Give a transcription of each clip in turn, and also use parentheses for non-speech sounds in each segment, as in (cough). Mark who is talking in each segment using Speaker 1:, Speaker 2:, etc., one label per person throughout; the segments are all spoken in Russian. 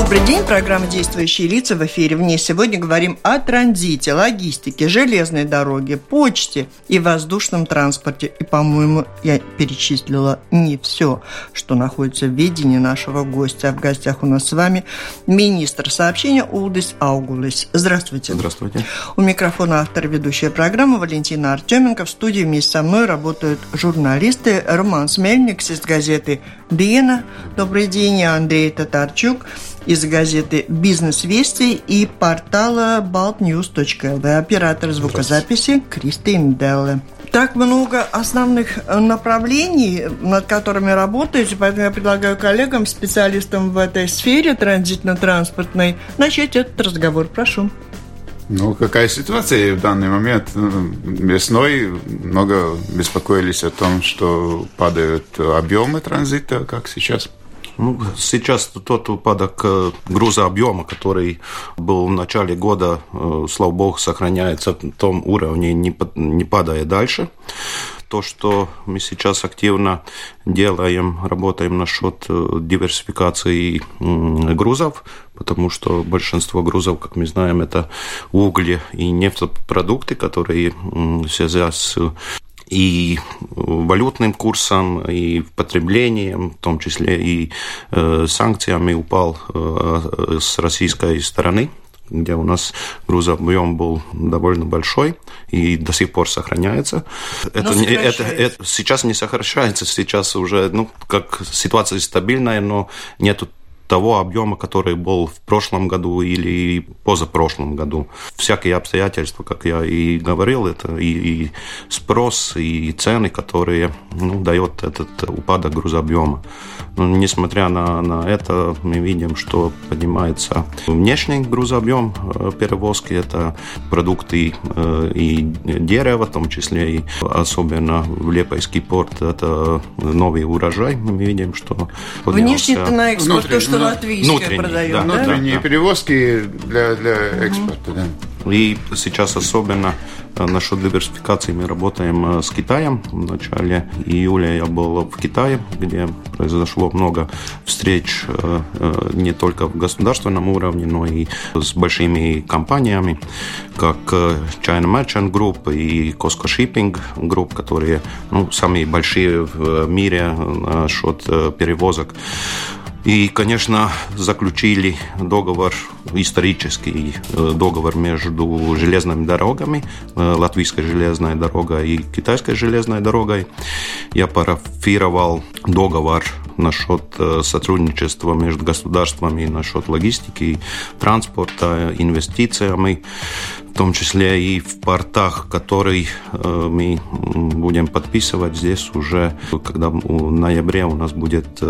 Speaker 1: Добрый день, программа «Действующие лица» в эфире. В ней сегодня говорим о транзите, логистике, железной дороге, почте и воздушном транспорте. И, по-моему, я перечислила не все, что находится в видении нашего гостя. А в гостях у нас с вами министр сообщения Улдис Аугулис. Здравствуйте.
Speaker 2: Здравствуйте.
Speaker 1: У микрофона автор ведущая программы Валентина Артеменко. В студии вместе со мной работают журналисты Роман Смельникс из газеты «Диена». Добрый день, Андрей Татарчук из газеты «Бизнес-вести» и портала baltnews.lv. Оператор звукозаписи Кристин Делле. Так много основных направлений, над которыми работаете, поэтому я предлагаю коллегам, специалистам в этой сфере транзитно-транспортной, начать этот разговор. Прошу.
Speaker 2: Ну, какая ситуация в данный момент? Весной много беспокоились о том, что падают объемы транзита, как сейчас.
Speaker 3: Ну, сейчас тот упадок э, грузообъема, который был в начале года, э, слава богу, сохраняется в том уровне, не, не падая дальше то, что мы сейчас активно делаем, работаем насчет э, диверсификации грузов, потому что большинство грузов, как мы знаем, это угли и нефтепродукты, которые связаны с и валютным курсом, и потреблением, в том числе и э, санкциями упал э, с российской стороны где у нас грузообъем был довольно большой и до сих пор сохраняется. Это, не, это, это сейчас не сокращается, сейчас уже, ну, как ситуация стабильная, но нету того объема, который был в прошлом году или позапрошлом году. Всякие обстоятельства, как я и говорил, это и, и спрос, и цены, которые ну, дает этот упадок грузообъема. Но несмотря на, на это, мы видим, что поднимается внешний грузообъем э, перевозки. Это продукты э, и дерево, в том числе и особенно в Лепойский порт, это новый урожай. Мы видим, что
Speaker 1: Внешний-то на экспорт, то, что латвийское продаем, да?
Speaker 2: Внутренние да. перевозки для, для экспорта, да.
Speaker 3: И сейчас особенно э, насчет диверсификации мы работаем э, с Китаем. В начале июля я был в Китае, где произошло много встреч э, не только в государственном уровне, но и с большими компаниями, как China Merchant Group и Costco Shipping Group, которые ну, самые большие в мире насчет перевозок. И, конечно, заключили договор, исторический э, договор между железными дорогами, э, латвийской железной дорогой и китайской железной дорогой. Я парафировал договор насчет э, сотрудничества между государствами насчет логистики, транспорта, инвестициями в том числе и в портах, который э, мы будем подписывать здесь уже, когда в ноябре у нас будет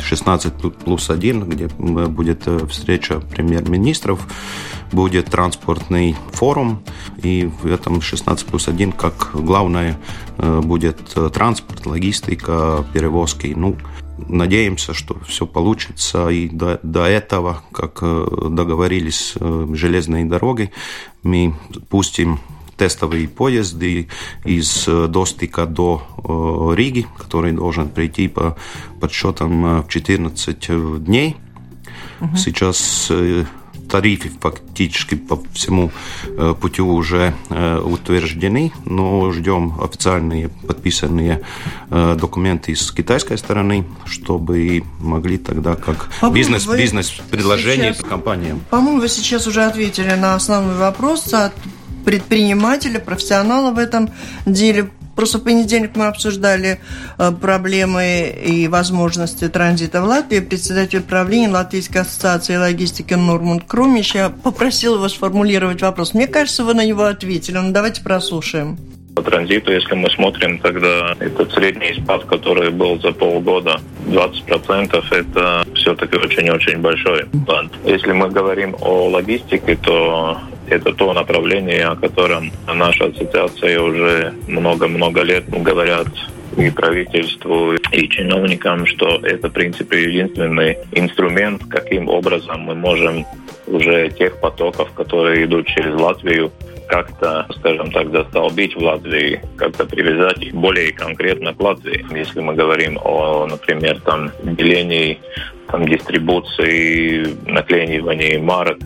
Speaker 3: 16 э, плюс 1, где будет э, встреча премьер-министров, будет транспортный форум, и в этом 16 плюс 1 как главное будет транспорт, логистика, перевозки. Ну, надеемся, что все получится. И до, до этого, как э, договорились э, железной дорогой, мы пустим тестовые поезды из э, Достика до Риги, который должен прийти по подсчетам в 14 дней. Угу. Сейчас тарифы фактически по всему э, пути уже э, утверждены, но ждем официальные подписанные э, документы с китайской стороны, чтобы могли тогда как бизнес, бизнес предложение сейчас, компаниям.
Speaker 1: По-моему, вы сейчас уже ответили на основной вопрос от предпринимателя, профессионала в этом деле. Просто в понедельник мы обсуждали э, проблемы и возможности транзита в Латвии. Председатель правления Латвийской ассоциации логистики Нурмунд Крумич. Я попросил его сформулировать вопрос. Мне кажется, вы на него ответили. Ну, давайте прослушаем.
Speaker 4: По транзиту, если мы смотрим, тогда этот средний спад, который был за полгода, 20% это все-таки очень-очень большой спад. Если мы говорим о логистике, то Это то направление, о котором наша ассоциация уже много-много лет говорят и правительству, и чиновникам, что это, в принципе, единственный инструмент, каким образом мы можем уже тех потоков, которые идут через Латвию, как-то, скажем так, застолбить в Латвии, как-то привязать их более конкретно к Латвии. Если мы говорим о, например, там, делении там, дистрибуции, наклеивании марок,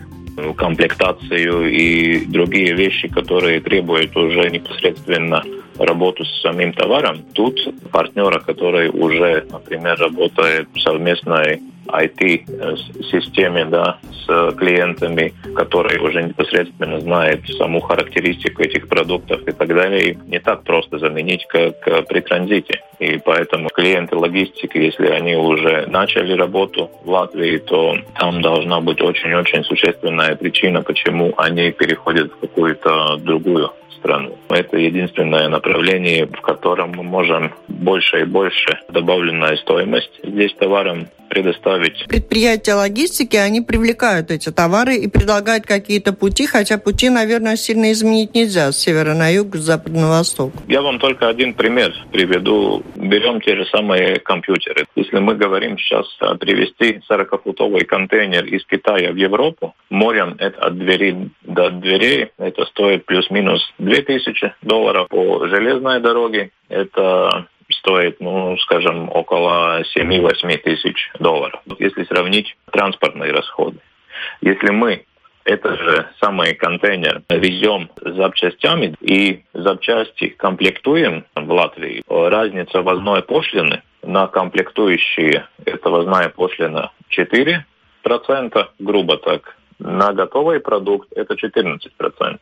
Speaker 4: комплектацию и другие вещи, которые требуют уже непосредственно работу с самим товаром. Тут партнера, который уже, например, работает в совместной IT-системе да, с клиентами, который уже непосредственно знает саму характеристику этих продуктов и так далее, не так просто заменить, как при транзите. И поэтому клиенты логистики, если они уже начали работу в Латвии, то там должна быть очень-очень существенная причина, почему они переходят в какую-то другую страну. Это единственное направление, в котором мы можем больше и больше добавленная стоимость здесь товарам предоставить.
Speaker 1: Предприятия логистики, они привлекают эти товары и предлагают какие-то пути, хотя пути, наверное, сильно изменить нельзя с севера на юг, с запада на восток.
Speaker 4: Я вам только один пример приведу. Берем те же самые компьютеры. Если мы говорим сейчас привезти 40-футовый контейнер из Китая в Европу, морем это от двери до дверей, это стоит плюс-минус 2000 долларов по железной дороге. Это стоит, ну, скажем, около 7-8 тысяч долларов. Если сравнить транспортные расходы. Если мы это же самый контейнер везем запчастями и запчасти комплектуем в Латвии. Разница возной пошлины на комплектующие, это возная пошлина 4%, грубо так. На готовый продукт это 14%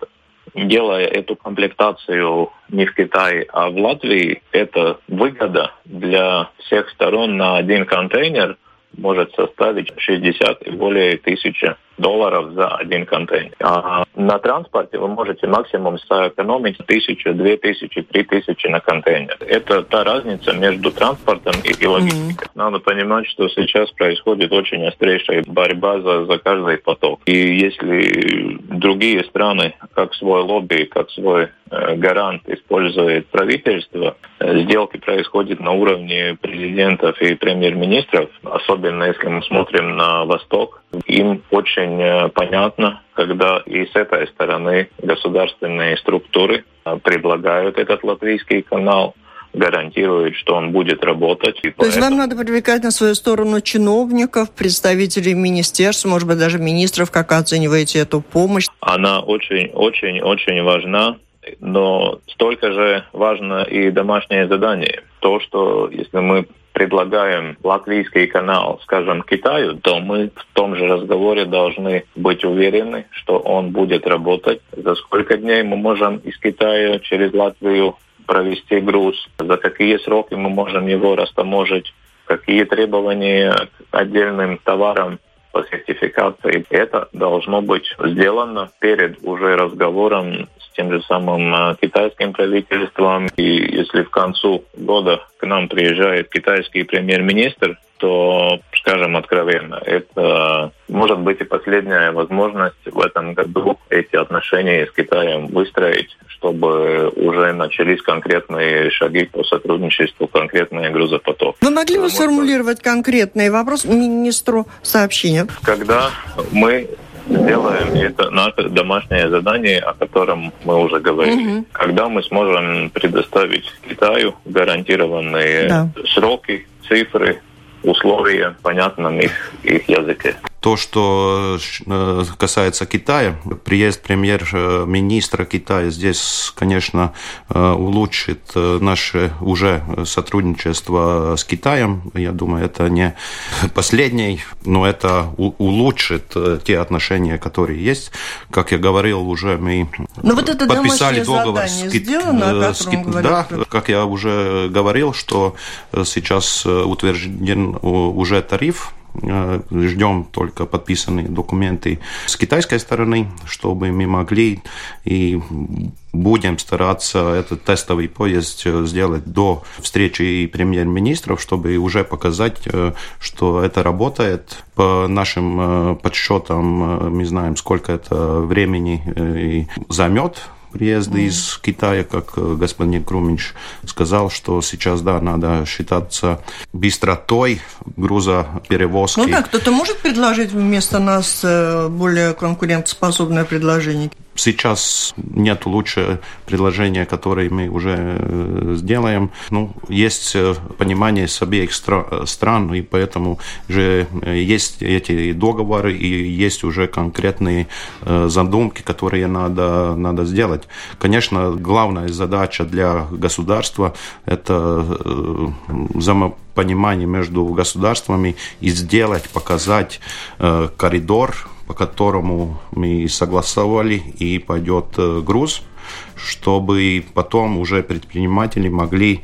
Speaker 4: делая эту комплектацию не в Китае, а в Латвии, это выгода для всех сторон. На один контейнер может составить 60 и более тысячи долларов за один контейнер. А на транспорте вы можете максимум сэкономить тысячу, две тысячи, три тысячи на контейнер. Это та разница между транспортом и, и логистикой. Mm-hmm. Надо понимать, что сейчас происходит очень острейшая борьба за, за каждый поток. И если другие страны, как свой лобби, как свой э, гарант использует правительство, э, сделки происходят на уровне президентов и премьер-министров, особенно если мы смотрим на Восток, им очень э, понятно, когда и с этой стороны государственные структуры э, предлагают этот латвийский канал, гарантирует, что он будет работать.
Speaker 1: И То поэтому... есть вам надо привлекать на свою сторону чиновников, представителей министерств, может быть, даже министров, как оцениваете эту помощь?
Speaker 4: Она очень-очень-очень важна, но столько же важно и домашнее задание. То, что если мы предлагаем латвийский канал, скажем, Китаю, то мы в том же разговоре должны быть уверены, что он будет работать. За сколько дней мы можем из Китая через Латвию провести груз, за какие сроки мы можем его растаможить, какие требования к отдельным товарам по сертификации. Это должно быть сделано перед уже разговором с тем же самым э, китайским правительством. И если в концу года к нам приезжает китайский премьер-министр, то, скажем откровенно, это может быть и последняя возможность в этом году эти отношения с Китаем выстроить, чтобы уже начались конкретные шаги по сотрудничеству, конкретные грузопотоки.
Speaker 1: Вы могли бы сформулировать конкретный вопрос министру сообщения?
Speaker 4: Когда мы сделаем это наше домашнее задание, о котором мы уже говорили. Угу. Когда мы сможем предоставить Китаю гарантированные да. сроки, цифры, условия понятном их, их языке.
Speaker 3: То, что э, касается Китая, приезд премьер-министра Китая здесь, конечно, э, улучшит э, наше уже сотрудничество с Китаем. Я думаю, это не последний, но это улучшит те отношения, которые есть. Как я говорил, уже мы
Speaker 1: но вот это подписали договор с, Кит... сделано, с Кит...
Speaker 3: Да, как я уже говорил, что сейчас утвержден уже тариф Ждем только подписанные документы с китайской стороны, чтобы мы могли и будем стараться этот тестовый поезд сделать до встречи премьер-министров, чтобы уже показать, что это работает. По нашим подсчетам мы знаем, сколько это времени займет приезда mm. из Китая, как э, господин Круминч сказал, что сейчас, да, надо считаться быстротой грузоперевозки.
Speaker 1: Ну да, кто-то может предложить вместо нас э, более конкурентоспособное предложение?
Speaker 3: Сейчас нет лучше предложения, которое мы уже э, сделаем. Ну, есть э, понимание с обеих стран, и поэтому же э, есть эти договоры, и есть уже конкретные задумки, которые надо, надо сделать. Конечно, главная задача для государства – это взаимопонимание между государствами и сделать, показать коридор по которому мы согласовали и пойдет э, груз, чтобы потом уже предприниматели могли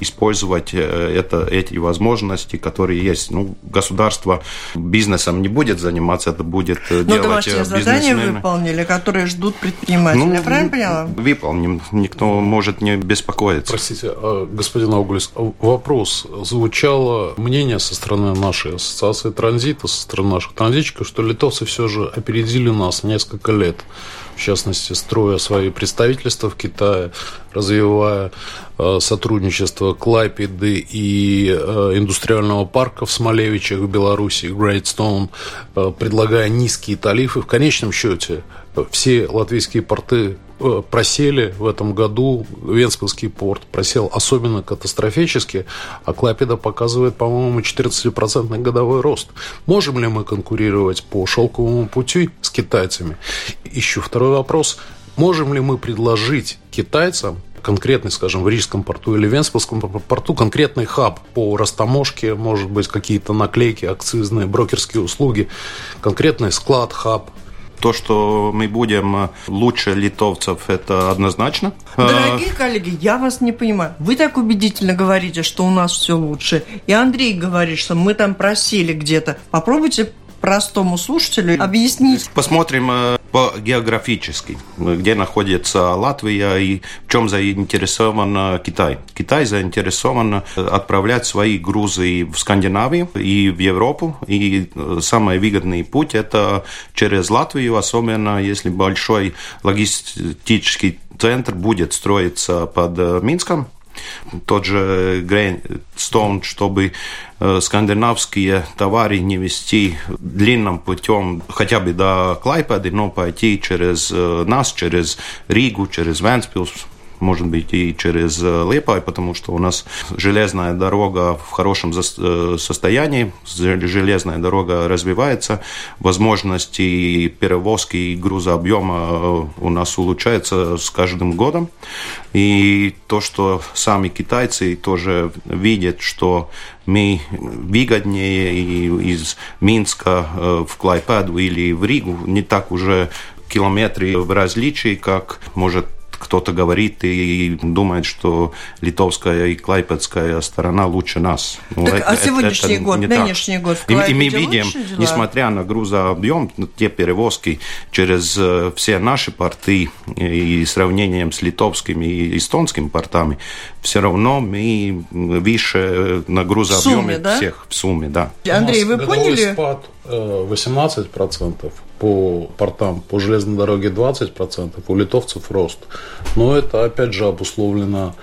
Speaker 3: использовать э, это, эти возможности, которые есть. Ну, государство бизнесом не будет заниматься, это будет э, Но делать домашнее
Speaker 1: э, задание выполнили, которые ждут предприниматели. Ну, Я правильно поняла?
Speaker 3: Выполним. Никто может не беспокоиться.
Speaker 5: Простите, а, господин Аугулис, а вопрос. Звучало мнение со стороны нашей ассоциации транзита, со стороны наших транзитчиков, что литовцы все же опередили нас несколько лет в частности, строя свои представительства в Китае, развивая э, сотрудничество Клайпеды и э, индустриального парка в Смолевичах в Беларуси, Грейдстоун, э, предлагая низкие тарифы. В конечном счете все латвийские порты просели в этом году, Венспилский порт просел особенно катастрофически, а Клайпеда показывает, по-моему, 14% годовой рост. Можем ли мы конкурировать по шелковому пути с китайцами? Еще второй вопрос. Можем ли мы предложить китайцам конкретный, скажем, в Рижском порту или Венспилском порту конкретный хаб по растаможке, может быть, какие-то наклейки, акцизные, брокерские услуги, конкретный склад, хаб,
Speaker 3: то, что мы будем э, лучше литовцев, это однозначно.
Speaker 1: Дорогие коллеги, я вас не понимаю. Вы так убедительно говорите, что у нас все лучше. И Андрей говорит, что мы там просили где-то. Попробуйте простому слушателю объяснить?
Speaker 3: Посмотрим э, по географически, где находится Латвия и в чем заинтересован Китай. Китай заинтересован э, отправлять свои грузы в Скандинавию и в Европу. И э, самый выгодный путь – это через Латвию, особенно если большой логистический центр будет строиться под Минском, тот же Грейнстоун, чтобы э, скандинавские товары не вести длинным путем хотя бы до Клайпеды, но пойти через э, нас, через Ригу, через Венспилс, может быть, и через э, Лепай, потому что у нас железная дорога в хорошем э, состоянии, железная дорога развивается, возможности перевозки и грузообъема э, у нас улучшаются с каждым годом. И то, что сами китайцы тоже видят, что мы выгоднее из Минска в Клайпеду или в Ригу, не так уже километры в различии, как может кто-то говорит и думает, что литовская и клайпедская сторона лучше нас.
Speaker 1: Ну, так, это, а сегодняшний это год, нынешний так. год в
Speaker 3: и, и мы видим, несмотря на грузообъем, те перевозки через э, все наши порты и сравнением с литовскими и эстонскими портами, все равно мы выше на грузообъеме в сумме, да? всех в сумме, да.
Speaker 1: Андрей, вы поняли?
Speaker 5: спад 18%, э, по портам, по железной дороге 20%, у литовцев рост. Но это, опять же, обусловлено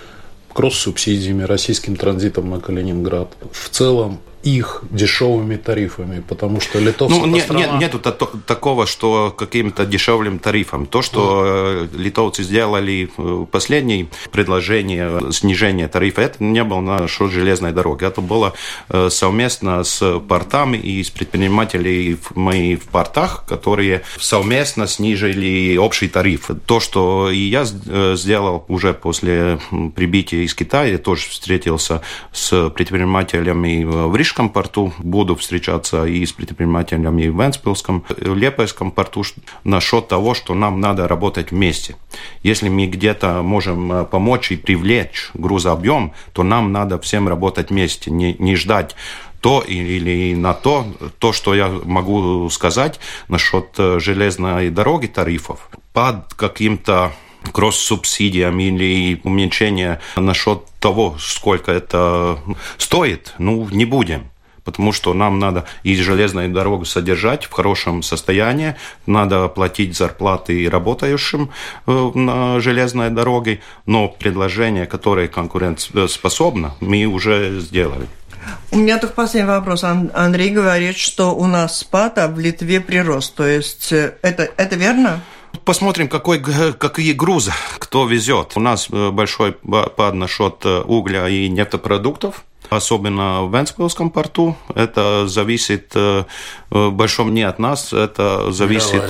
Speaker 5: кросс-субсидиями, российским транзитом на Калининград. В целом их дешевыми тарифами, потому что литовская
Speaker 3: ну, не, страна... нет, нету такого, что каким-то дешевым тарифом. То, что mm. литовцы сделали последнее предложение снижения тарифа, это не было на счет железной дороги. Это было э, совместно с портами и с предпринимателями мои в портах, которые совместно снижили общий тариф. То, что и я э, сделал уже после прибытия из Китая, тоже встретился с предпринимателями в Риш Рижском порту, буду встречаться и с предпринимателями в Венспилском, Лепойском порту насчет того, что нам надо работать вместе. Если мы где-то можем э, помочь и привлечь грузообъем, то нам надо всем работать вместе, не, не ждать то или на то. То, что я могу сказать насчет железной дороги тарифов, под каким-то кросс-субсидиям или уменьшение насчет того, сколько это стоит, ну, не будем потому что нам надо и железную дорогу содержать в хорошем состоянии, надо платить зарплаты работающим э, на железной дороге, но предложение, которое конкурентоспособно, мы уже сделали.
Speaker 1: У меня только последний вопрос. Андрей говорит, что у нас спад, а в Литве прирост. То есть э, это, это верно?
Speaker 3: Посмотрим, какой, какие грузы кто везет. У нас э, большой пад насчет угля и нефтепродуктов особенно в Венспилском порту. Это зависит э, в большом не от нас, это зависит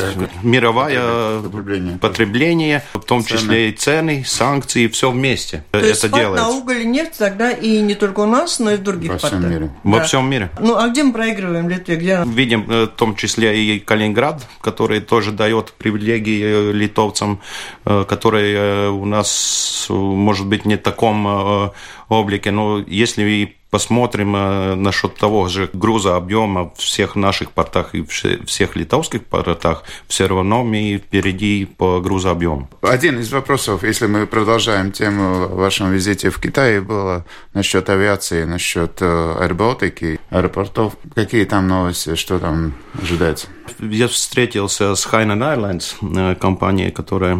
Speaker 3: мировое, мировое потребление. потребление, в том цены. числе и цены, санкции, все вместе.
Speaker 1: То это есть делается. на уголь и нефть тогда и не только у нас, но и в других
Speaker 2: Во
Speaker 1: портах.
Speaker 2: всем мире.
Speaker 3: Да. Во всем мире.
Speaker 1: Ну, а где мы проигрываем в Литве? Где?
Speaker 3: Видим э, в том числе и Калининград, который тоже дает привилегии э, литовцам, которые у нас, может быть, не в таком облике, но если посмотрим э, насчет того же груза объема всех наших портах и всех литовских портах, все равно мы впереди по грузообъему.
Speaker 2: Один из вопросов, если мы продолжаем тему о вашем визите в Китай, было насчет авиации, насчет э, аэробаутики, аэропортов. Какие там новости, что там ожидается?
Speaker 3: Я встретился с Hainan Airlines, э, компанией, которая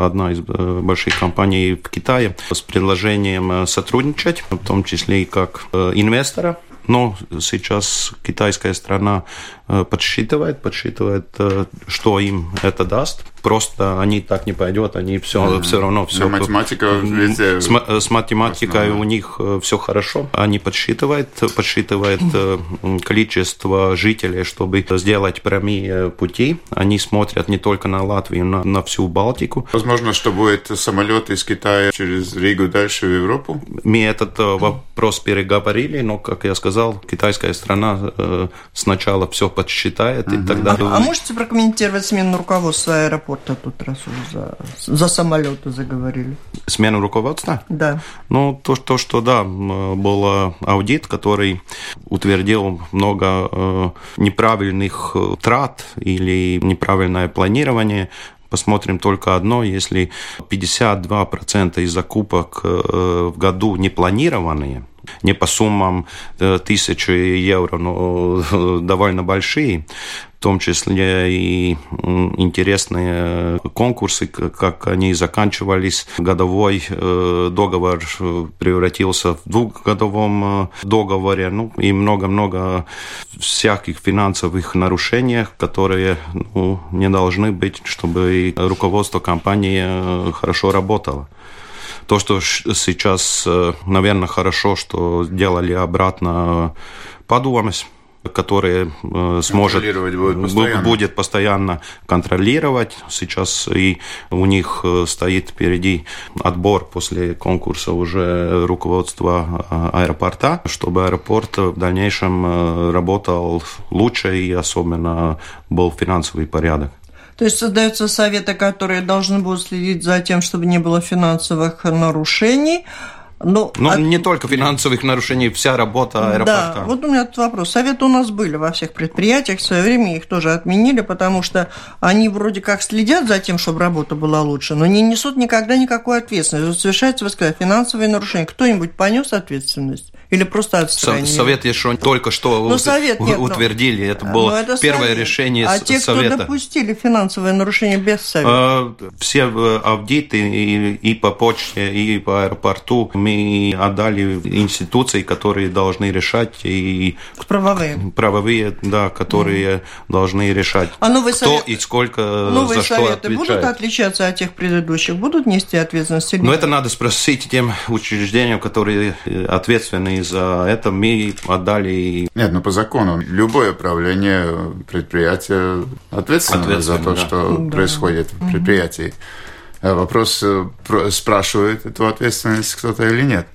Speaker 3: одна из больших компаний в Китае, с предложением сотрудничать, в том числе и как Э, инвестора, но сейчас китайская страна э, подсчитывает, подсчитывает, э, что им это даст. Просто они так не пойдет, они все, mm-hmm. все равно все.
Speaker 2: Но математика везде.
Speaker 3: С, с математикой Основная. у них э, все хорошо. Они подсчитывают, подсчитывают количество жителей, чтобы сделать прямые пути. Они смотрят не только на Латвию, на, на всю Балтику.
Speaker 2: Возможно, что будет самолет из Китая через Ригу дальше в Европу?
Speaker 3: Мы этот вопрос переговорили, но, как я сказал, китайская страна э, сначала все подсчитает, угу. и тогда...
Speaker 1: А, а можете прокомментировать смену руководства аэропорта тут, раз уже за, за самолеты заговорили?
Speaker 3: Смену руководства?
Speaker 1: Да.
Speaker 3: Ну, то, то что, да, был аудит, который утвердил много э, неправильных э, трат или неправильное планирование Посмотрим только одно, если 52% из закупок в году не планированные, не по суммам э, тысячи евро, но довольно большие, в том числе и интересные конкурсы, как они заканчивались. Годовой э, договор превратился в двухгодовом э, договоре, ну и много-много всяких финансовых нарушений, которые ну, не должны быть, чтобы руководство компании хорошо работало. То, что сейчас, э, наверное, хорошо, что сделали обратно подумать которые э, сможет будет постоянно. будет постоянно контролировать. Сейчас и у них э, стоит впереди отбор после конкурса уже руководства аэропорта, чтобы аэропорт в дальнейшем работал лучше и особенно был финансовый порядок.
Speaker 1: То есть создаются советы, которые должны будут следить за тем, чтобы не было финансовых нарушений.
Speaker 3: Ну, ну от... не только финансовых нарушений, вся работа аэропорта.
Speaker 1: Да, вот у меня этот вопрос. Советы у нас были во всех предприятиях, в свое время их тоже отменили, потому что они вроде как следят за тем, чтобы работа была лучше, но не несут никогда никакой ответственности. Вот совершается, вы сказали, финансовые нарушения. Кто-нибудь понес ответственность? Или просто отстранили?
Speaker 3: Совет еще только что ну, совет, нет, (laughs) утвердили. Это ну, было это первое совет. решение а
Speaker 1: те,
Speaker 3: совета.
Speaker 1: кто допустили финансовые нарушения без совета?
Speaker 3: А, все э, аудиты и, и по почте, и по аэропорту мы отдали институции, которые должны решать. И
Speaker 1: правовые.
Speaker 3: Правовые, да, которые mm. должны решать,
Speaker 1: а новый
Speaker 3: кто
Speaker 1: совет...
Speaker 3: и сколько
Speaker 1: новые
Speaker 3: за что
Speaker 1: советы
Speaker 3: отвечает.
Speaker 1: будут отличаться от тех предыдущих? Будут нести ответственность?
Speaker 3: Ну, это надо спросить тем учреждениям, которые ответственны за это мы отдали...
Speaker 2: Нет, ну по закону любое управление предприятия ответственно, ответственно за то, да. что да. происходит в предприятии. Вопрос, э, спрашивает эту ответственность кто-то или нет.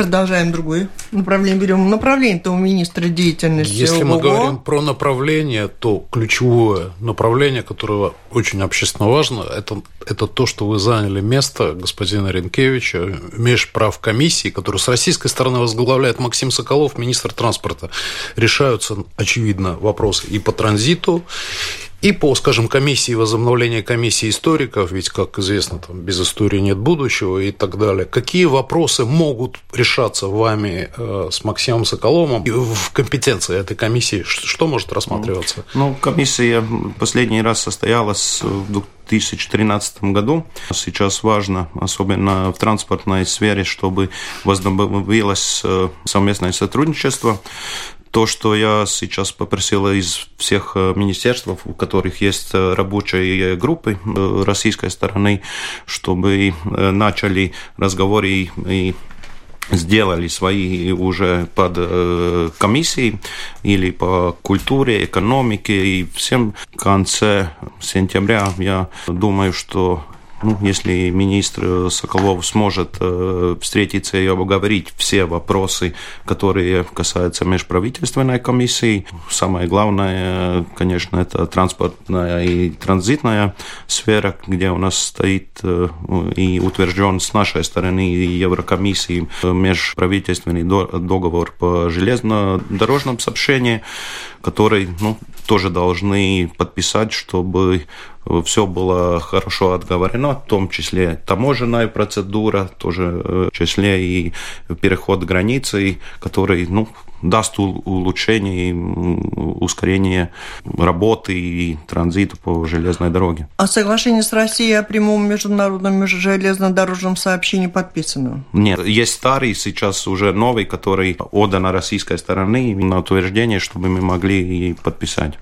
Speaker 1: Продолжаем другое направление. Берем направление-то у министра деятельности.
Speaker 5: Если мы говорим про направление, то ключевое направление, которое очень общественно важно, это, это то, что вы заняли место господина Ренкевича, межправ комиссии, которую с российской стороны возглавляет Максим Соколов, министр транспорта. Решаются, очевидно, вопросы и по транзиту, и по, скажем, комиссии возобновления комиссии историков, ведь, как известно, там без истории нет будущего и так далее. Какие вопросы могут решаться вами э, с Максимом Соколовым в компетенции этой комиссии? Что может рассматриваться?
Speaker 3: Ну, комиссия последний раз состоялась в 2013 году. Сейчас важно, особенно в транспортной сфере, чтобы возобновилось э, совместное сотрудничество то, что я сейчас попросила из всех э, министерств, у которых есть э, рабочие группы э, российской стороны, чтобы начали разговоры и сделали свои уже под э, комиссией или по культуре, экономике. И всем в конце сентября я думаю, что ну, если министр Соколов сможет э, встретиться и обговорить все вопросы, которые касаются межправительственной комиссии, самое главное, конечно, это транспортная и транзитная сфера, где у нас стоит э, и утвержден с нашей стороны Еврокомиссии межправительственный договор по железнодорожному сообщению, который ну, тоже должны подписать, чтобы все было хорошо отговорено, в том числе таможенная процедура, тоже э, в числе и переход границы, который ну, даст улучшение и ускорение работы и транзита по железной дороге.
Speaker 1: А соглашение с Россией о прямом международном железнодорожном сообщении подписано?
Speaker 3: Нет, есть старый, сейчас уже новый, который отдан российской стороны на утверждение, чтобы мы могли и подписать.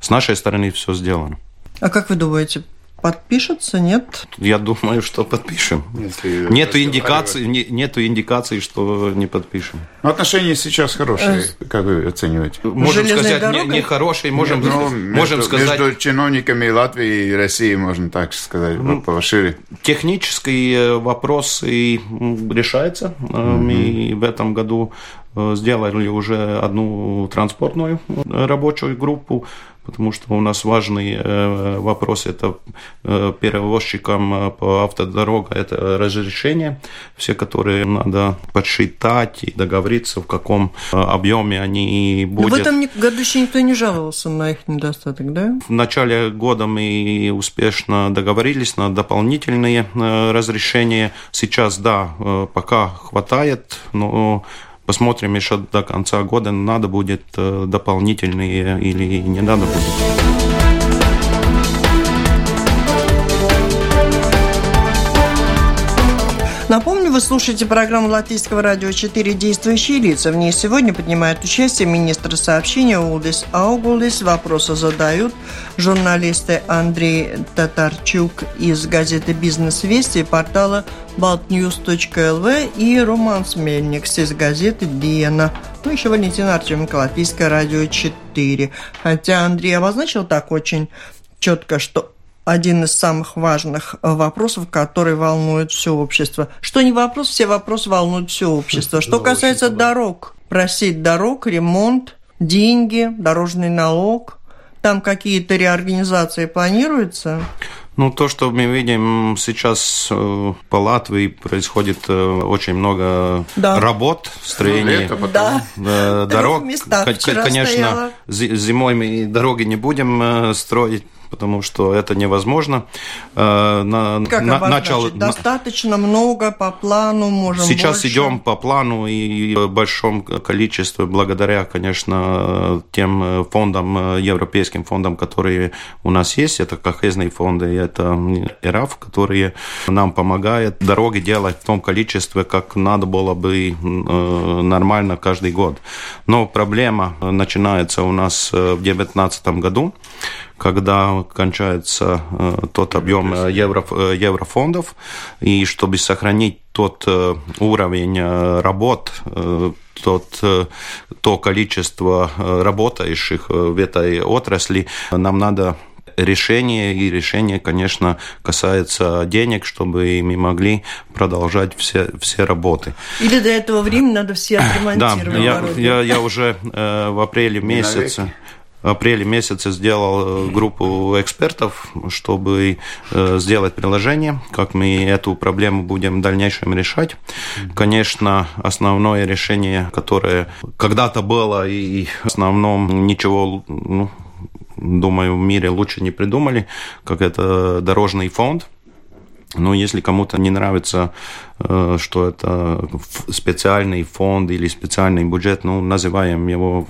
Speaker 3: С нашей стороны все сделано.
Speaker 1: А как вы думаете, подпишется, нет?
Speaker 3: Я думаю, что подпишем. Если нету индикации, не, нету индикации, что не подпишем.
Speaker 2: Но отношения сейчас хорошие, э, как вы оцениваете?
Speaker 3: Можем сказать, не, не хорошие, можем, Нет, ну, можем
Speaker 2: между,
Speaker 3: сказать...
Speaker 2: Между чиновниками Латвии и России, можно так сказать, ну, пошире.
Speaker 3: Технические вопросы решаются. Mm-hmm. И в этом году э, сделали уже одну транспортную рабочую группу потому что у нас важный э, вопрос это э, перевозчикам э, по автодорогам это разрешение, все, которые надо подсчитать и договориться, в каком объеме они будут.
Speaker 1: Но в этом году еще никто не жаловался на их недостаток, да?
Speaker 3: В начале года мы успешно договорились на дополнительные разрешения. Сейчас, да, пока хватает, но Посмотрим еще до конца года, надо будет э, дополнительные или не надо будет.
Speaker 1: Напомню, вы слушаете программу Латвийского радио «Четыре действующие лица». В ней сегодня принимают участие министр сообщения Улдис Аугулис. Вопросы задают журналисты Андрей Татарчук из газеты «Бизнес Вести» и портала baltnews.lv и Роман Смельникс из газеты «Диена». Ну, еще Валентин Артеменко, Латвийское радио 4. Хотя Андрей обозначил так очень четко, что один из самых важных вопросов, который волнует все общество. Что не вопрос, все вопросы волнуют все общество. Что касается дорог, просить дорог, ремонт, деньги, дорожный налог, там какие-то реорганизации планируются?
Speaker 3: Ну, то, что мы видим сейчас э, по Латвии, происходит э, очень много да. работ, строения ну, да. дорог. Конечно, стояла. зимой мы дороги не будем строить, потому что это невозможно.
Speaker 1: Э, на, как на, начал... Достаточно много по плану, можем
Speaker 3: Сейчас
Speaker 1: больше.
Speaker 3: идем по плану и в большом количестве, благодаря, конечно, тем фондам, европейским фондам, которые у нас есть, это кохезные фонды, это ЭРАФ, которые нам помогают дороги делать в том количестве, как надо было бы э, нормально каждый год. Но проблема начинается у нас в 2019 году, когда кончается э, тот объем э, евро, э, еврофондов, и чтобы сохранить тот уровень работ, тот, то количество работающих в этой отрасли, нам надо решения, и решение, конечно, касается денег, чтобы мы могли продолжать все, все работы.
Speaker 1: Или до этого времени надо все отремонтировать
Speaker 3: Да, я, я, я уже э, в апреле месяце апреле месяце сделал э, группу экспертов, чтобы э, сделать приложение, как мы эту проблему будем в дальнейшем решать. Конечно, основное решение, которое когда-то было, и в основном ничего, ну, думаю, в мире лучше не придумали, как это дорожный фонд. Но если кому-то не нравится, э, что это специальный фонд или специальный бюджет, ну, называем его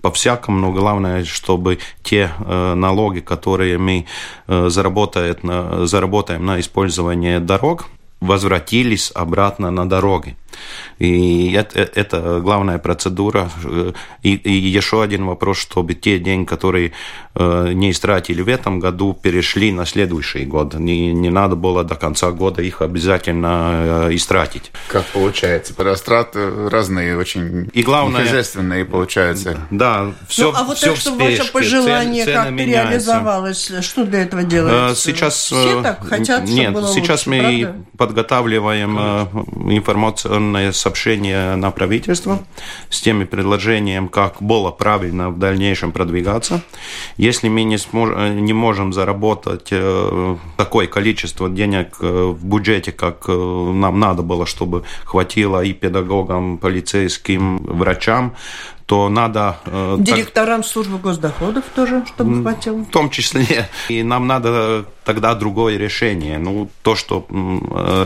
Speaker 3: по-всякому, но главное, чтобы те э, налоги, которые мы э, заработаем, на использование дорог, возвратились обратно на дороги. И это, это главная процедура. И, и еще один вопрос, чтобы те деньги, которые э, не истратили в этом году, перешли на следующий год. Не, не надо было до конца года их обязательно э, истратить.
Speaker 2: Как получается? Растраты разные очень
Speaker 3: и главное,
Speaker 2: хозяйственные получаются.
Speaker 3: Да, все
Speaker 1: ну, а вот
Speaker 3: все
Speaker 1: так, чтобы ваше пожелание
Speaker 3: цен,
Speaker 1: как-то реализовалось, что для этого делается?
Speaker 3: Сейчас,
Speaker 1: Все так хотят,
Speaker 3: Нет,
Speaker 1: чтобы было
Speaker 3: сейчас
Speaker 1: лучше,
Speaker 3: мы
Speaker 1: правда?
Speaker 3: Подготавливаем информационное сообщение на правительство с теми предложениями, как было правильно в дальнейшем продвигаться. Если мы не, смож, не можем заработать э, такое количество денег э, в бюджете, как э, нам надо было, чтобы хватило и педагогам, полицейским, врачам, то надо...
Speaker 1: Директорам так, службы госдоходов тоже, чтобы хватило?
Speaker 3: В том числе. И нам надо тогда другое решение. Ну, то, что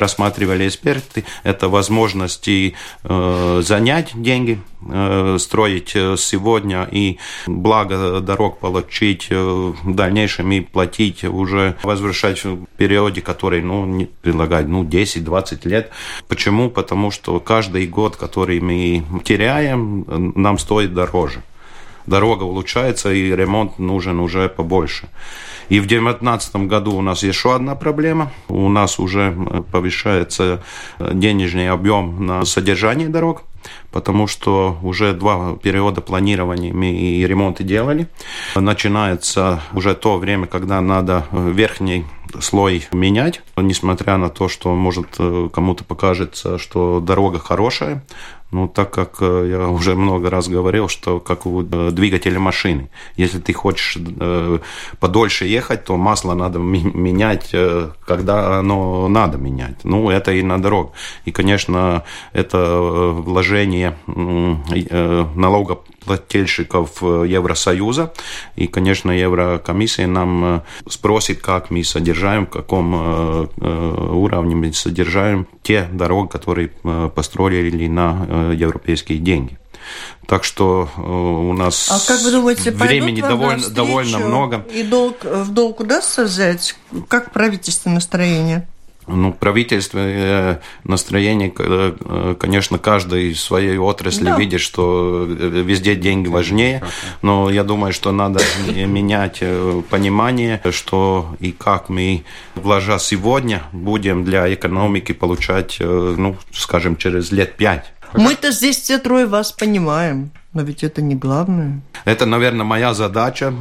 Speaker 3: рассматривали эксперты, это возможности э, занять деньги, э, строить сегодня и благо дорог получить э, в дальнейшем и платить уже, возвращать в периоде, который, ну, не предлагать, ну, 10-20 лет. Почему? Потому что каждый год, который мы теряем, нам стоит дороже. Дорога улучшается, и ремонт нужен уже побольше. И в 2019 году у нас еще одна проблема. У нас уже повышается денежный объем на содержание дорог, потому что уже два периода планирования мы и ремонты делали. Начинается уже то время, когда надо верхний слой менять, несмотря на то, что может кому-то покажется, что дорога хорошая, ну, так как э, я (laughs) уже много раз говорил, что как у э, двигателя машины. Если ты хочешь э, подольше ехать, то масло надо менять, когда оно надо менять. Ну, это и на дорог. И, конечно, это вложение налогоплательщиков Евросоюза. И, конечно, Еврокомиссия нам спросит, как мы содержаем, в каком уровне мы содержаем те дороги, которые построили на европейские деньги. Так что у нас
Speaker 1: а как вы думаете,
Speaker 3: времени довольно, довольно много.
Speaker 1: И долг, в долг удастся взять? Как правительство настроение?
Speaker 3: Ну, правительство настроение, конечно, каждый в своей отрасли да. видит, что везде деньги важнее, но я думаю, что надо менять понимание, что и как мы, вложа сегодня, будем для экономики получать, ну, скажем, через лет пять.
Speaker 1: Мы-то здесь все трое вас понимаем. Но ведь это не главное.
Speaker 3: Это, наверное, моя задача,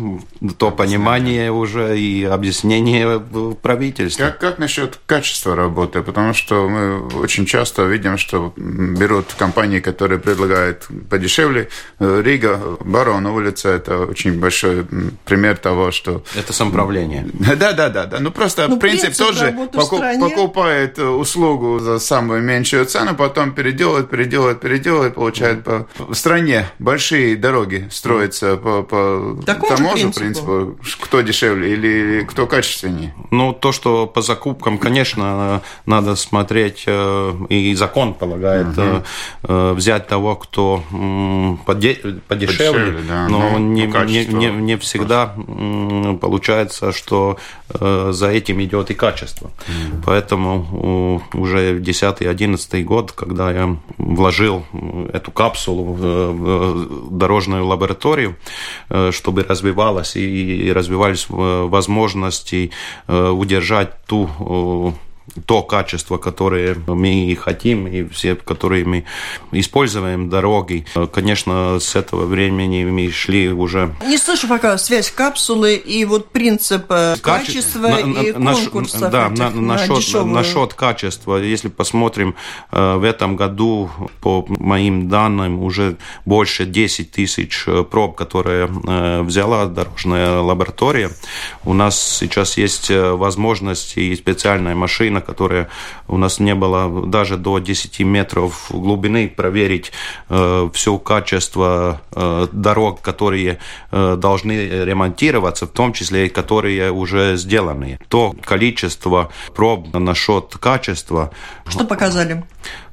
Speaker 3: то понимание уже и объяснение правительства.
Speaker 2: Как, как насчет качества работы? Потому что мы очень часто видим, что берут компании, которые предлагают подешевле. Рига, Барон улица – это очень большой пример того, что…
Speaker 3: Это самоуправление.
Speaker 2: Да, да, да. да. Ну, просто ну, принцип, принцип тоже покуп, покупает услугу за самую меньшую цену, потом переделывает, переделывает, переделывает, получает по в стране большие дороги строятся по, по
Speaker 1: Такому
Speaker 2: тому
Speaker 1: же
Speaker 2: принципу. принципу, кто дешевле или кто качественнее?
Speaker 3: Ну, то, что по закупкам, конечно, надо смотреть, э, и закон полагает угу. взять того, кто подешевле, подешевле да, но ну, не, не, не, не всегда получается, что за этим идет и качество. Угу. Поэтому уже 10-11 год, когда я вложил эту капсулу дорожную лабораторию, э, чтобы развивалась и развивались возможности э, удержать ту то качество, которое мы хотим, и все, которые мы используем дороги. Конечно, с этого времени мы шли уже...
Speaker 1: Не слышу пока связь капсулы и вот принцип э, качества на, и на, конкурсов.
Speaker 3: Да, на, на, насчет, насчет качества. Если посмотрим, э, в этом году, по моим данным, уже больше 10 тысяч проб, которые взяла дорожная лаборатория. У нас сейчас есть возможность и специальная машина, которая у нас не было даже до 10 метров глубины, проверить э, все качество э, дорог, которые э, должны ремонтироваться, в том числе и которые уже сделаны. То количество проб насчет качества.
Speaker 1: Что показали?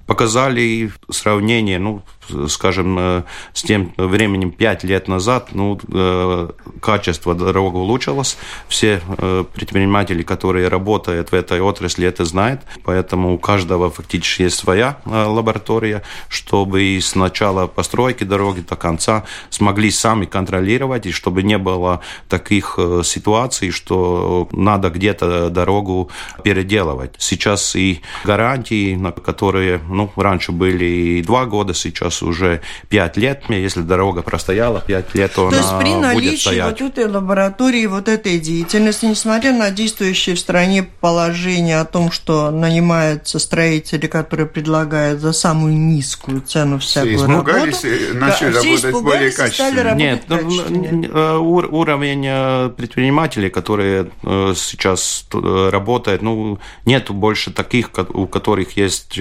Speaker 3: Показали сравнение, ну, скажем, э, с тем временем 5 лет назад, ну, э, качество дорог улучшилось. Все э, предприниматели, которые работают в этой отрасли, это знают. Поэтому у каждого фактически есть своя лаборатория, чтобы с начала постройки дороги до конца смогли сами контролировать, и чтобы не было таких ситуаций, что надо где-то дорогу переделывать. Сейчас и гарантии, которые ну, раньше были и два года, сейчас сейчас уже 5 лет, если дорога простояла 5 лет, то,
Speaker 1: то
Speaker 3: она
Speaker 1: есть при наличии вот этой лаборатории, вот этой деятельности, несмотря на действующее в стране положение о том, что нанимаются строители, которые предлагают за самую низкую цену всякую
Speaker 2: все испугались работу, и начали да, работать более качественно.
Speaker 3: Нет, ну, э, уровень э, предпринимателей, которые э, сейчас работают, ну, нету больше таких, у которых есть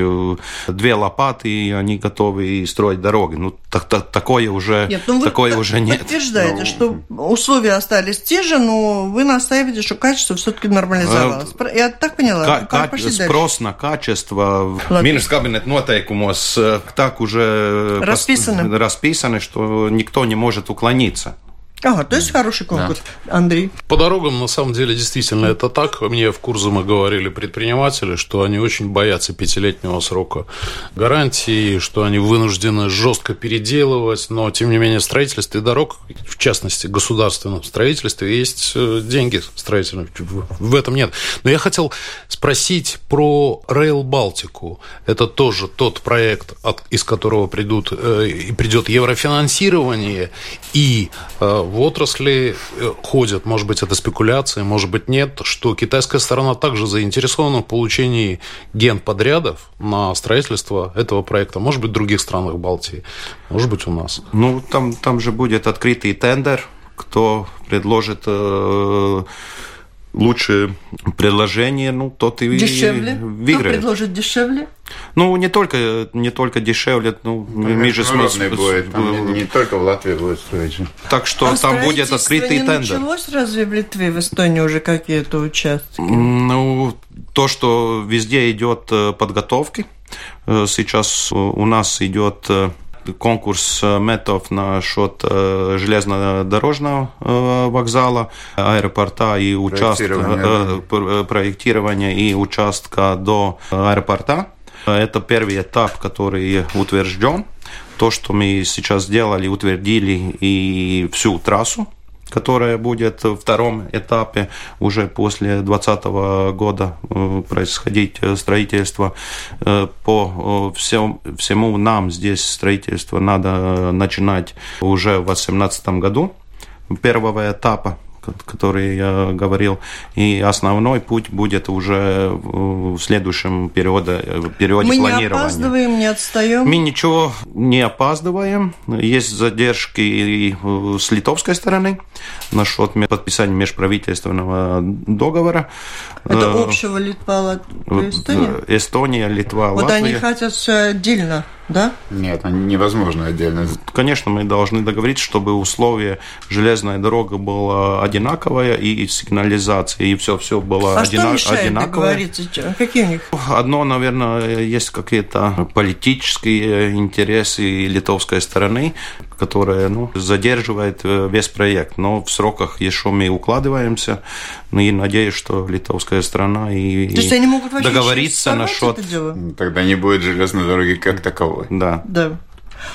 Speaker 3: две лопаты, и они готовы строить строить дороги. Ну, так, так, такое уже, нет, ну, такое уже нет.
Speaker 1: Подтверждаете, ну, что условия остались те же, но вы настаиваете, что качество все-таки нормализовалось. Э, Я так поняла.
Speaker 3: Ка- как спрос на качество Министrs kabineta noteikumos так уже
Speaker 1: расписаны.
Speaker 3: расписаны, что никто не может уклониться.
Speaker 1: Ага, то есть хороший конкурс. Да. Андрей?
Speaker 5: По дорогам, на самом деле, действительно это так. Мне в Курзуме говорили предприниматели, что они очень боятся пятилетнего срока гарантии, что они вынуждены жестко переделывать, но, тем не менее, в строительстве дорог, в частности, государственном строительстве, есть э, деньги строительные. В этом нет. Но я хотел спросить про Rail Балтику. Это тоже тот проект, из которого придут, э, и придет еврофинансирование, и э, в отрасли э, ходят, может быть, это спекуляции, может быть, нет, что китайская сторона также заинтересована в получении генподрядов на строительство этого проекта. Может быть, в других странах Балтии, может быть, у нас.
Speaker 3: Ну, там, там же будет открытый тендер, кто предложит э, лучшее предложение, ну, тот и
Speaker 1: дешевле? выиграет. Кто предложит дешевле?
Speaker 3: Ну, не только, не только дешевле, ну,
Speaker 2: ну мы же смысл... будет, там не, не только в Латвии будет строить.
Speaker 3: Так что а там будет открытый тендер.
Speaker 1: началось разве в Литве, в Эстонии уже какие-то участки?
Speaker 3: Ну, то, что везде идет э, подготовки. Э, сейчас у нас идет э, конкурс метов на счет железнодорожного вокзала, аэропорта и участка проектирования и участка до аэропорта. Это первый этап, который утвержден. То, что мы сейчас сделали, утвердили и всю трассу, которая будет в втором этапе уже после 2020 года э, происходить э, строительство. Э, по всем, всему нам здесь строительство надо начинать уже в 2018 году первого этапа который я говорил. И основной путь будет уже в следующем периоде, периоде
Speaker 1: Мы
Speaker 3: планирования.
Speaker 1: Мы не опаздываем, не отстаем?
Speaker 3: Мы ничего не опаздываем. Есть задержки и с литовской стороны насчет подписания межправительственного договора.
Speaker 1: Это э, общего Литва, Латвия, Эстония?
Speaker 3: Эстония, Литва,
Speaker 1: вот
Speaker 3: Латвия.
Speaker 1: Вот они хотят все отдельно да?
Speaker 2: Нет, невозможно отдельно.
Speaker 3: Конечно, мы должны договориться, чтобы условия железная дорога была одинаковая и сигнализация, и все, все было
Speaker 1: а
Speaker 3: одина-
Speaker 1: что одинаковое. договориться? Какие у них?
Speaker 3: Одно, наверное, есть какие-то политические интересы литовской стороны, которая ну, задерживает э, весь проект. Но в сроках еще мы укладываемся. Ну и надеюсь, что литовская страна и,
Speaker 1: То есть они могут
Speaker 3: договориться насчет...
Speaker 2: Тогда не будет железной дороги как таковой.
Speaker 3: Да.
Speaker 1: Да.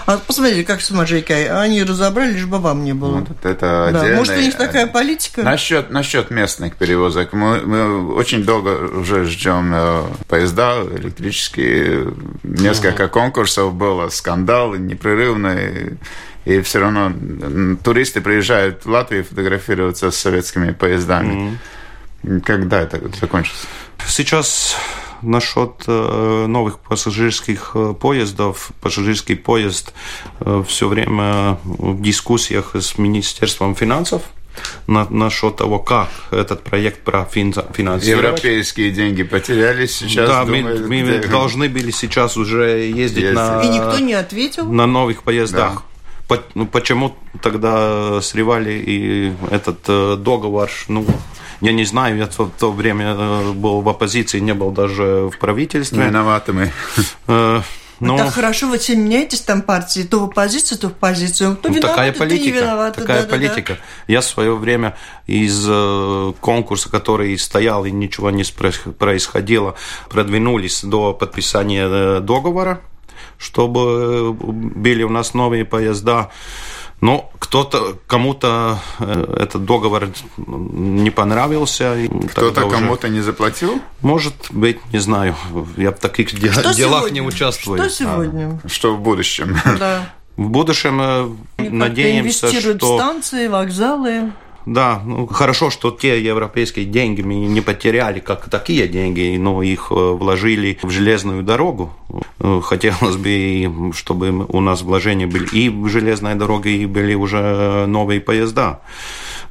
Speaker 1: А посмотрите, как с Маджейкой. Они разобрали, лишь бы вам не было.
Speaker 2: Вот это
Speaker 1: да.
Speaker 2: отдельный...
Speaker 1: Может, у них такая политика?
Speaker 2: Насчет, насчет местных перевозок. Мы, мы очень долго уже ждем э, поезда электрические. Несколько uh-huh. конкурсов было, скандал непрерывный. И все равно туристы приезжают в Латвию фотографироваться с советскими поездами. Mm-hmm. Когда это закончится?
Speaker 3: Сейчас насчет э, новых пассажирских э, поездов. Пассажирский поезд э, все время в дискуссиях с Министерством финансов на, насчет того, как этот проект профинансировать.
Speaker 2: Европейские деньги потерялись сейчас.
Speaker 3: Да, думаю, мы, мы должны были сейчас уже ездить Есть. на...
Speaker 1: И никто не ответил?
Speaker 3: На новых поездах. Да. Ну, почему тогда срывали и этот договор? Ну, я не знаю, я в то время э, был в оппозиции, не был даже в правительстве.
Speaker 2: Виноваты мы.
Speaker 1: Э, но... Так хорошо, вы все меняетесь там партии, то в оппозицию, то в позицию. Кто ну, виноват,
Speaker 3: такая политика, не виноват. Такая да, политика. Да, да. Я в свое время из э, конкурса, который стоял и ничего не происходило, продвинулись до подписания договора, чтобы были у нас новые поезда. Но кто-то, кому-то э, этот договор не понравился.
Speaker 2: Кто-то кому-то не заплатил?
Speaker 3: Может быть, не знаю. Я в таких что делах сегодня? не участвую.
Speaker 1: Что сегодня?
Speaker 2: А, что в будущем?
Speaker 1: Да.
Speaker 3: В будущем э, надеемся,
Speaker 1: инвестируют что... станции, вокзалы.
Speaker 3: Да, ну, хорошо, что те европейские деньги мы не потеряли, как такие деньги, но их э, вложили в железную дорогу. Э, хотелось бы, чтобы у нас вложения были и в железной дороге, и были уже новые поезда.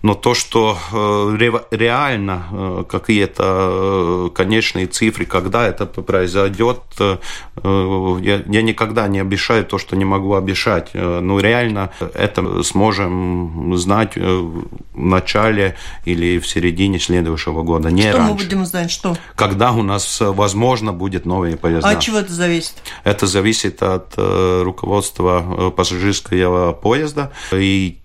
Speaker 3: Но то, что э, реально э, какие-то э, конечные цифры, когда это произойдет, я, я никогда не обещаю то, что не могу обещать. Но реально это сможем знать в начале или в середине следующего года, не
Speaker 1: что
Speaker 3: раньше.
Speaker 1: мы будем знать, что?
Speaker 3: Когда у нас, возможно, будет новые поезда.
Speaker 1: А от чего это зависит?
Speaker 3: Это зависит от руководства пассажирского поезда и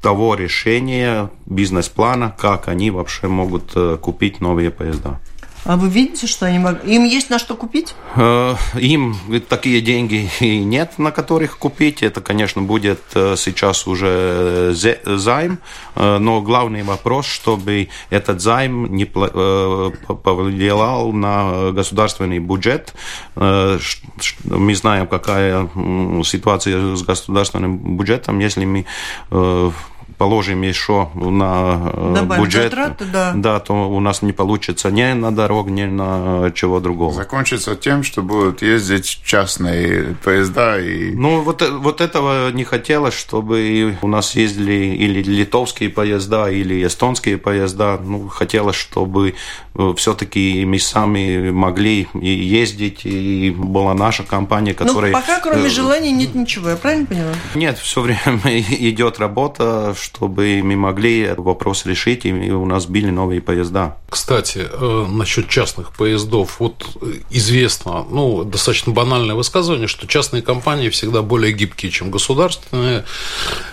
Speaker 3: того решения, бизнес-плана, как они вообще могут э, купить новые поезда.
Speaker 1: А вы видите, что они могут... Им есть на что купить?
Speaker 3: Э, им такие деньги и нет, на которых купить. Это, конечно, будет э, сейчас уже займ. Но главный вопрос, чтобы этот займ не повлиял на государственный бюджет. Мы знаем, какая ситуация с государственным бюджетом. Если мы положим еще на э, Добавим бюджет, затраты, да. да, то у нас не получится ни на дорог, ни на чего другого.
Speaker 2: Закончится тем, что будут ездить частные поезда и...
Speaker 3: Ну, вот, вот этого не хотелось, чтобы у нас ездили или литовские поезда, или эстонские поезда. Ну, хотелось, чтобы э, все-таки мы сами могли и ездить, и была наша компания, ну, которая...
Speaker 1: Ну, пока кроме э, желания нет ничего, я правильно поняла?
Speaker 3: Нет, все время (laughs) идет работа, чтобы мы могли вопрос решить, и у нас были новые поезда.
Speaker 5: Кстати, э, насчет частных поездов. Вот известно, ну, достаточно банальное высказывание, что частные компании всегда более гибкие, чем государственные.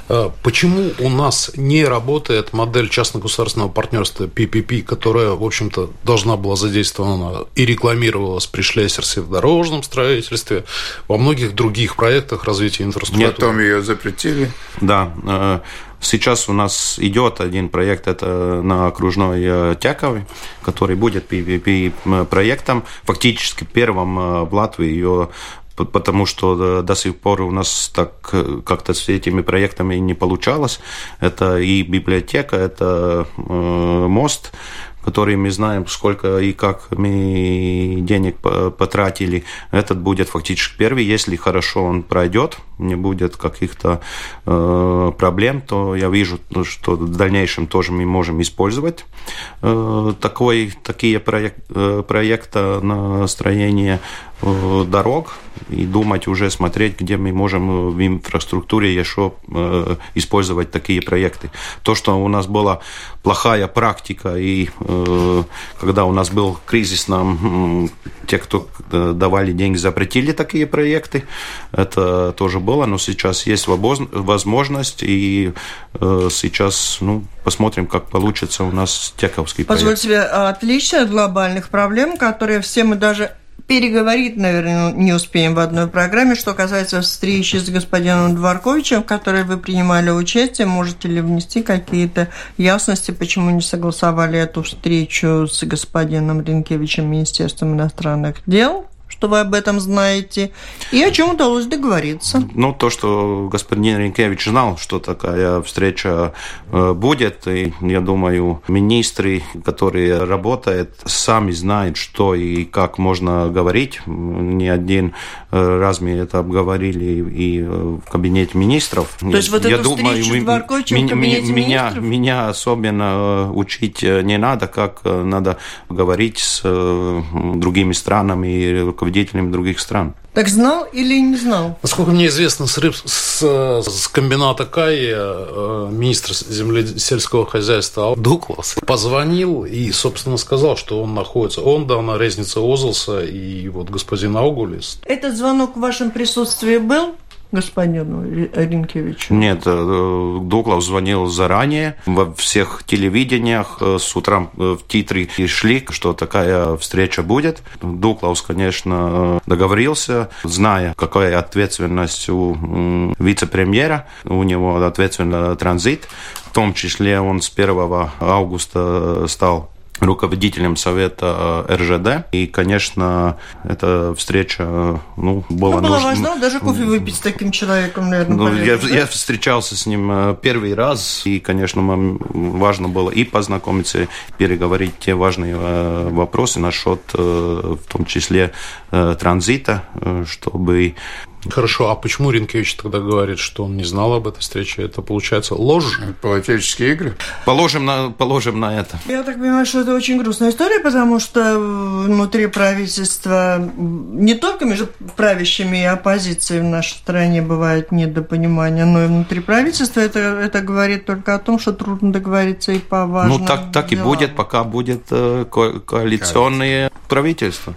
Speaker 5: Э, почему у нас не работает модель частно-государственного партнерства PPP, которая, в общем-то, должна была задействована и рекламировалась при Шлейсерсе в дорожном строительстве, во многих других проектах развития инфраструктуры?
Speaker 2: Нет, там ее запретили.
Speaker 3: Да, э, Сейчас у нас идет один проект, это на окружной э, Тяковой, который будет PPP-проектом, фактически первым э, в Латвии ее потому что до сих пор у нас так э, как-то с этими проектами не получалось. Это и библиотека, это э, мост, который мы знаем, сколько и как мы денег потратили. Этот будет фактически первый. Если хорошо он пройдет, не будет каких-то э, проблем, то я вижу, что в дальнейшем тоже мы можем использовать э, такой, такие проект, э, проекты на строение дорог и думать уже, смотреть, где мы можем в инфраструктуре еще э, использовать такие проекты. То, что у нас была плохая практика, и э, когда у нас был кризис, нам те, кто э, давали деньги, запретили такие проекты. Это тоже было, но сейчас есть возможность, и э, сейчас ну, посмотрим, как получится у нас Тековский
Speaker 1: Позвольте проект. себе, отличие от глобальных проблем, которые все мы даже переговорить, наверное, не успеем в одной программе. Что касается встречи с господином Дворковичем, в которой вы принимали участие, можете ли внести какие-то ясности, почему не согласовали эту встречу с господином Ренкевичем Министерством иностранных дел? Что вы об этом знаете, и о чем удалось договориться.
Speaker 3: Ну, то, что господин Ренкевич знал, что такая встреча э, будет, и я думаю, министры, которые работают, сами знают, что и как можно говорить. Не один э, раз мы это обговорили и э, в кабинете министров.
Speaker 1: То есть вот я эту думаю, встречу с Дворковичем в кабинете
Speaker 3: меня,
Speaker 1: министров?
Speaker 3: Меня особенно учить не надо, как надо говорить с другими странами и руководителями руководителями других стран.
Speaker 1: Так знал или не знал?
Speaker 5: Насколько мне известно, с, рыб, с, с комбината Кай э, министр землесельского хозяйства Дуклас позвонил и, собственно, сказал, что он находится. Он, да, на резнице Озелса и вот господин Аугулис.
Speaker 1: Этот звонок в вашем присутствии был? Господину Ринкевичу?
Speaker 3: Нет, э, Дуглов звонил заранее, во всех телевидениях э, с утра э, в титры и шли, что такая встреча будет. Дуглов, конечно, договорился, зная, какая ответственность у вице-премьера, у него ответственный транзит, в том числе он с 1 августа стал руководителем совета э, РЖД. И, конечно, эта встреча ну, была...
Speaker 1: Ну, было нужна... важно даже кофе выпить с таким человеком, наверное. Ну,
Speaker 3: я, да? я встречался с ним э, первый раз, и, конечно, важно было и познакомиться, и переговорить те важные э, вопросы насчет, в том числе, транзита, чтобы
Speaker 5: Хорошо, а почему Ренкевич тогда говорит, что он не знал об этой встрече? Это получается ложь?
Speaker 2: Политические игры.
Speaker 3: Положим на, положим на это.
Speaker 1: Я так понимаю, что это очень грустная история, потому что внутри правительства не только между правящими и оппозицией в нашей стране бывает недопонимание, но и внутри правительства это, это говорит только о том, что трудно договориться и по важным
Speaker 3: Ну, так, так и будет, пока будет э, ко коалиционное правительство.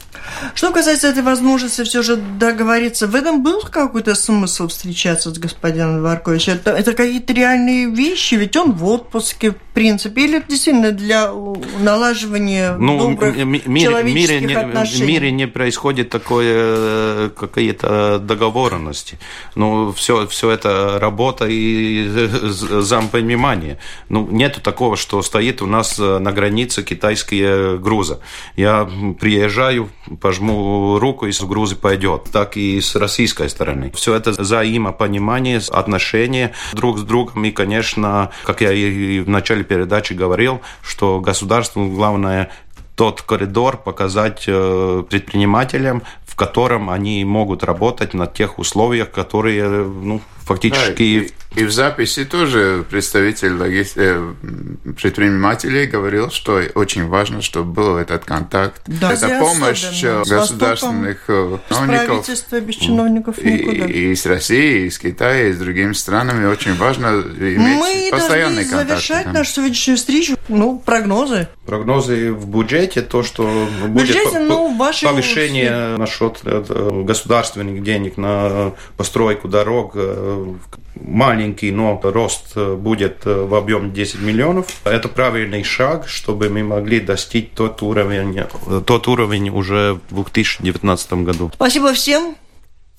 Speaker 1: Что касается этой возможности все же договориться, в этом был какой-то смысл встречаться с господином Дворковичем? Это, это какие-то реальные вещи, ведь он в отпуске, в принципе, или это действительно для налаживания ну, добрых ми- человеческих
Speaker 3: мире,
Speaker 1: отношений?
Speaker 3: В мире не происходит такое, э, какие-то договоренности. Ну, все, все это работа и зампонимание. Ну, нету такого, что стоит у нас на границе китайские грузы. Я приезжаю, пожму руку, и с грузы пойдет. Так и с российской стороны. Все это взаимопонимание, отношения друг с другом. И, конечно, как я и в начале передачи говорил, что государству главное тот коридор показать э, предпринимателям, в котором они могут работать на тех условиях, которые ну, фактически...
Speaker 2: Да, и, и в записи тоже представитель логист... Э, предпринимателей говорил, что очень важно, чтобы был этот контакт. Да, Это помощь э, государственных
Speaker 1: чиновников. С без чиновников никуда.
Speaker 2: И, и с Россией, и с Китаем, и с другими странами очень важно иметь Мы постоянный контакт.
Speaker 1: Мы должны завершать нашу сегодняшнюю встречу. Ну, прогнозы.
Speaker 3: Прогнозы в бюджете, то, что будет бюджете, ну, повышение насчет государственных денег на постройку дорог, маленький, но рост будет в объеме 10 миллионов. Это правильный шаг, чтобы мы могли достичь тот уровень, тот уровень уже в 2019 году.
Speaker 1: Спасибо всем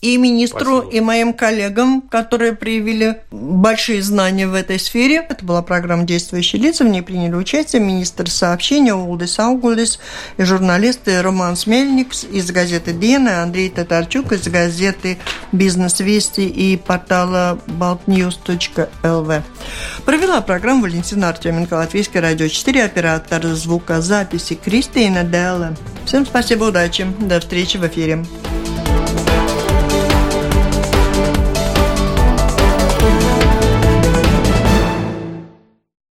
Speaker 1: и министру, Спасибо. и моим коллегам, которые проявили большие знания в этой сфере. Это была программа «Действующие лица». В ней приняли участие министр сообщения Улдис Аугулис и журналисты Роман Смельник из газеты «Дена», Андрей Татарчук из газеты «Бизнес-вести» и портала baltnews.lv. Провела программу Валентина Артеменко, Латвийское радио 4, оператор звукозаписи Кристина Делла. Всем спасибо, удачи, до встречи в эфире.